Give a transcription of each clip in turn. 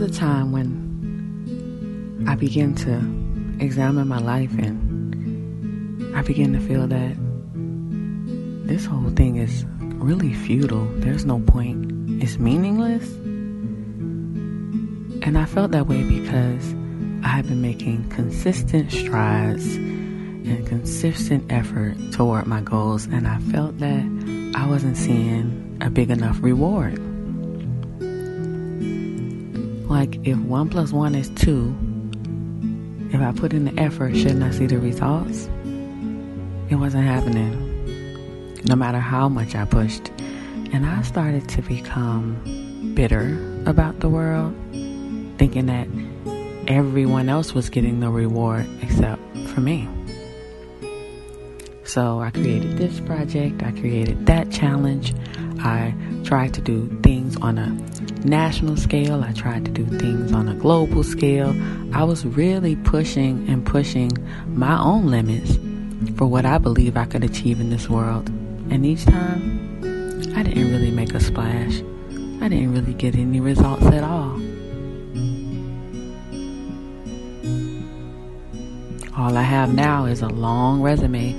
was a time when I began to examine my life and I began to feel that this whole thing is really futile. There's no point. It's meaningless. And I felt that way because I had been making consistent strides and consistent effort toward my goals, and I felt that I wasn't seeing a big enough reward. Like, if one plus one is two, if I put in the effort, shouldn't I see the results? It wasn't happening, no matter how much I pushed. And I started to become bitter about the world, thinking that everyone else was getting the reward except for me. So I created this project, I created that challenge. I tried to do things on a national scale, I tried to do things on a global scale. I was really pushing and pushing my own limits for what I believe I could achieve in this world. And each time, I didn't really make a splash. I didn't really get any results at all. All I have now is a long resume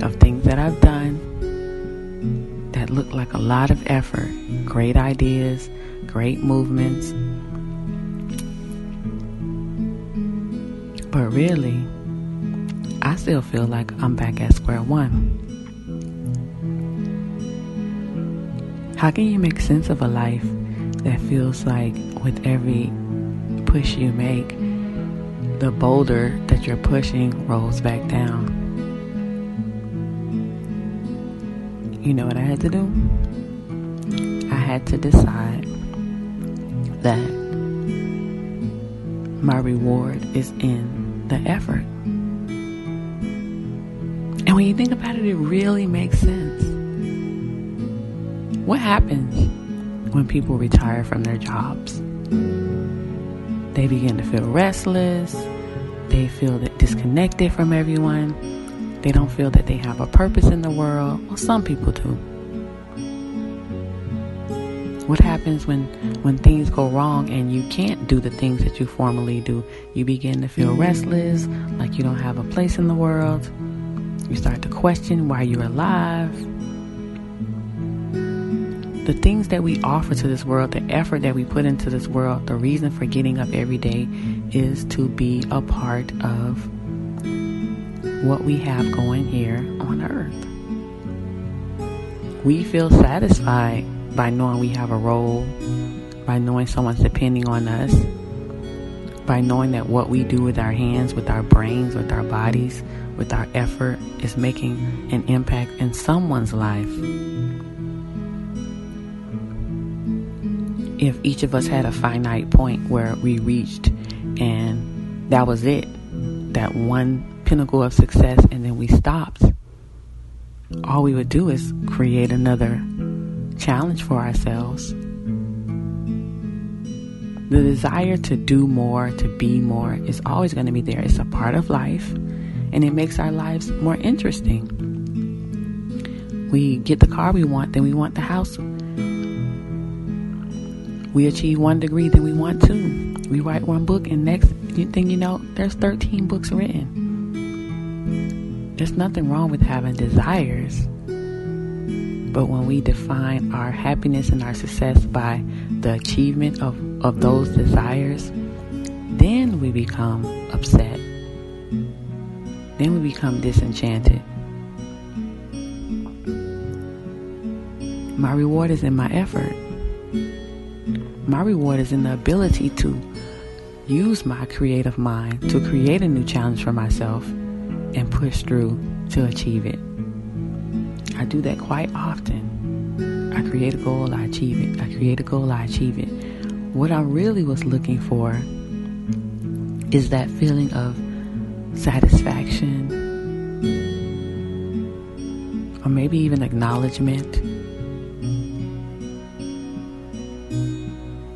of things that I've done that look like a lot of effort, great ideas, great movements. But really, I still feel like I'm back at square one. How can you make sense of a life that feels like with every push you make, the boulder that you're pushing rolls back down. You know what I had to do? I had to decide that my reward is in the effort. And when you think about it, it really makes sense. What happens when people retire from their jobs? They begin to feel restless. They feel that disconnected from everyone. They don't feel that they have a purpose in the world. Well, some people do. What happens when when things go wrong and you can't do the things that you formerly do? You begin to feel restless, like you don't have a place in the world. You start to question why you're alive the things that we offer to this world, the effort that we put into this world, the reason for getting up every day is to be a part of what we have going here on earth. We feel satisfied by knowing we have a role, by knowing someone's depending on us, by knowing that what we do with our hands, with our brains, with our bodies, with our effort is making an impact in someone's life. if each of us had a finite point where we reached and that was it, that one pinnacle of success, and then we stopped, all we would do is create another challenge for ourselves. The desire to do more, to be more, is always going to be there. It's a part of life, and it makes our lives more interesting. We get the car we want, then we want the house we achieve one degree, then we want two. We write one book, and next thing you know, there's 13 books written. There's nothing wrong with having desires. But when we define our happiness and our success by the achievement of, of those desires, then we become upset. Then we become disenchanted. My reward is in my effort. My reward is in the ability to use my creative mind to create a new challenge for myself and push through to achieve it. I do that quite often. I create a goal, I achieve it. I create a goal, I achieve it. What I really was looking for is that feeling of satisfaction or maybe even acknowledgement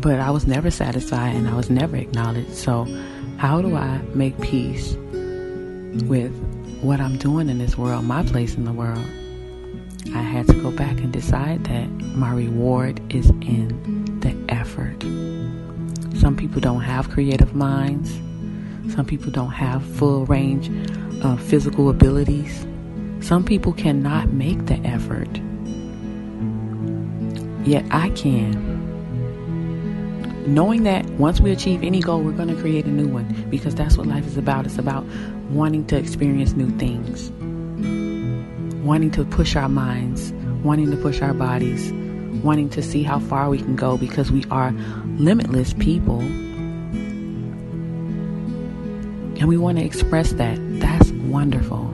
But I was never satisfied and I was never acknowledged. So, how do I make peace with what I'm doing in this world, my place in the world? I had to go back and decide that my reward is in the effort. Some people don't have creative minds. Some people don't have full range of physical abilities. Some people cannot make the effort. Yet I can. Knowing that once we achieve any goal, we're going to create a new one because that's what life is about. It's about wanting to experience new things, wanting to push our minds, wanting to push our bodies, wanting to see how far we can go because we are limitless people. And we want to express that. That's wonderful.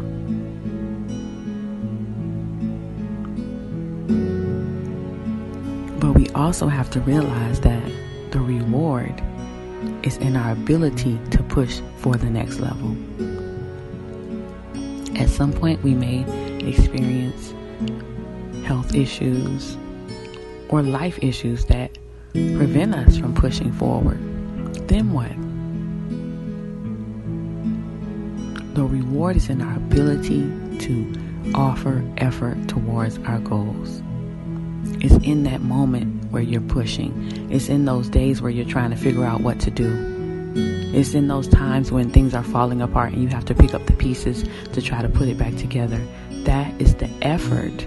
But we also have to realize that the reward is in our ability to push for the next level. At some point, we may experience health issues or life issues that prevent us from pushing forward. Then what? The reward is in our ability to offer effort towards our goals. It's in that moment where you're pushing. It's in those days where you're trying to figure out what to do. It's in those times when things are falling apart and you have to pick up the pieces to try to put it back together. That is the effort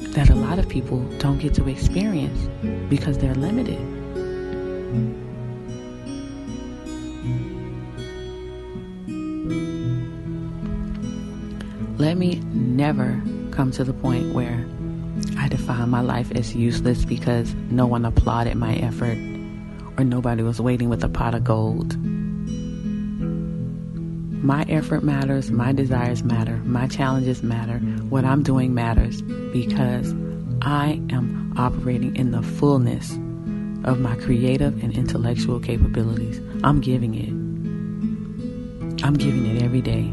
that a lot of people don't get to experience because they're limited. Let me never come to the point where I define my life as useless because no one applauded my effort or nobody was waiting with a pot of gold. My effort matters, my desires matter, my challenges matter, what I'm doing matters because I am operating in the fullness of my creative and intellectual capabilities. I'm giving it. I'm giving it every day.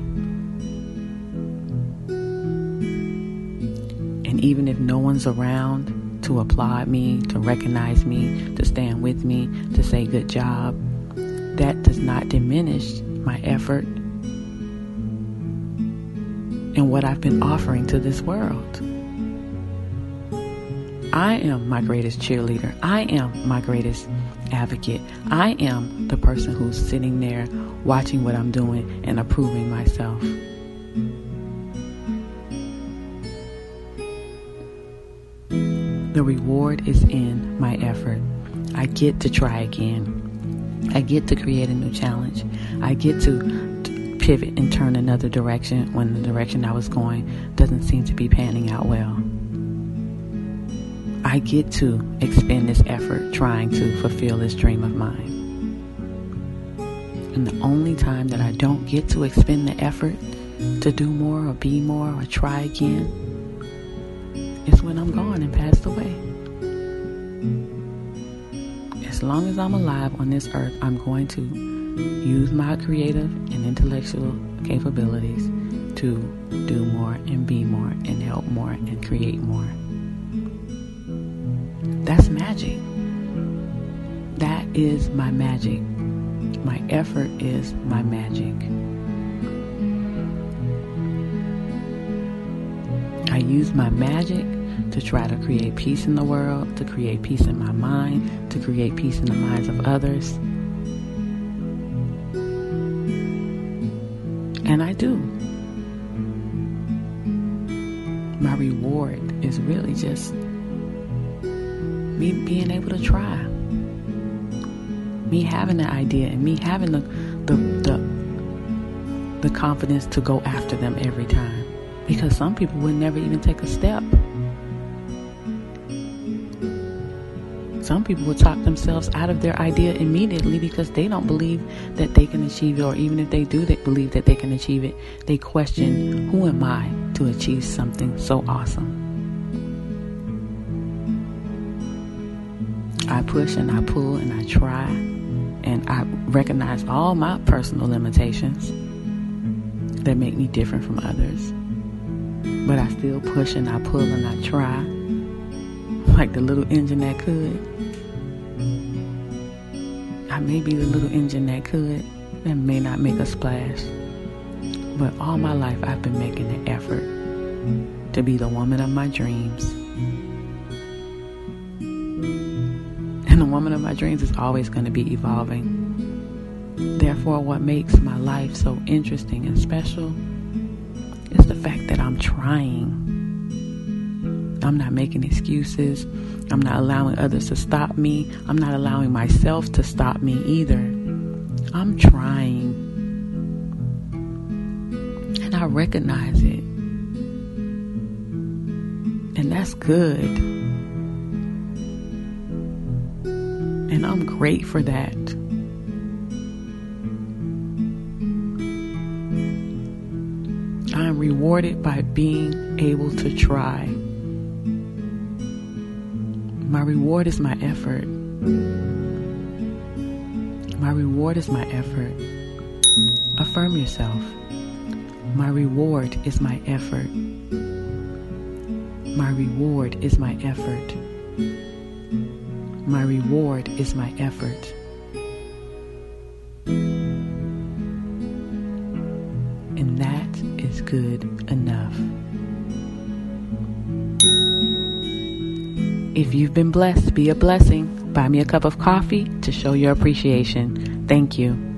And even if no one's around to applaud me, to recognize me, to stand with me, to say good job, that does not diminish my effort and what I've been offering to this world. I am my greatest cheerleader. I am my greatest advocate. I am the person who's sitting there watching what I'm doing and approving myself. The reward is in my effort. I get to try again. I get to create a new challenge. I get to pivot and turn another direction when the direction I was going doesn't seem to be panning out well. I get to expend this effort trying to fulfill this dream of mine. And the only time that I don't get to expend the effort to do more or be more or try again is when I'm gone and passed away. As long as I'm alive on this earth, I'm going to use my creative and intellectual capabilities to do more and be more and help more and create more. That's magic. That is my magic. My effort is my magic. I use my magic to try to create peace in the world, to create peace in my mind, to create peace in the minds of others. And I do. My reward is really just me being able to try. Me having the idea and me having the the the, the confidence to go after them every time. Because some people would never even take a step. Some people will talk themselves out of their idea immediately because they don't believe that they can achieve it, or even if they do they believe that they can achieve it, they question, Who am I to achieve something so awesome? I push and I pull and I try, and I recognize all my personal limitations that make me different from others. But I still push and I pull and I try like the little engine that could. I may be the little engine that could, that may not make a splash. But all my life I've been making an effort to be the woman of my dreams. And the woman of my dreams is always going to be evolving. Therefore, what makes my life so interesting and special is the fact that I'm trying. I'm not making excuses. I'm not allowing others to stop me. I'm not allowing myself to stop me either. I'm trying. And I recognize it. And that's good. And I'm great for that. I am rewarded by being able to try. My reward is my effort. My reward is my effort. Affirm yourself. My reward is my effort. My reward is my effort. My reward is my effort. And that is good enough. If you've been blessed, be a blessing. Buy me a cup of coffee to show your appreciation. Thank you.